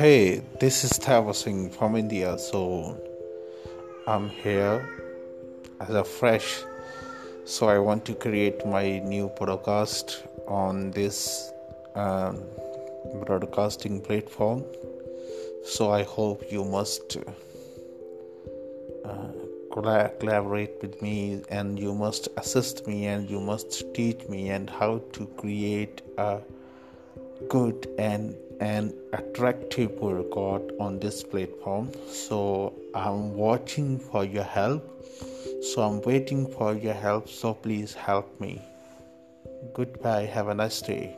Hey, this is Thavar Singh from India. So I'm here as a fresh. So I want to create my new podcast on this um, broadcasting platform. So I hope you must uh, collaborate with me and you must assist me and you must teach me and how to create a good and an attractive workout on this platform. So i'm watching for your help. So i'm waiting for your help. So please help me. Goodbye. Have a nice day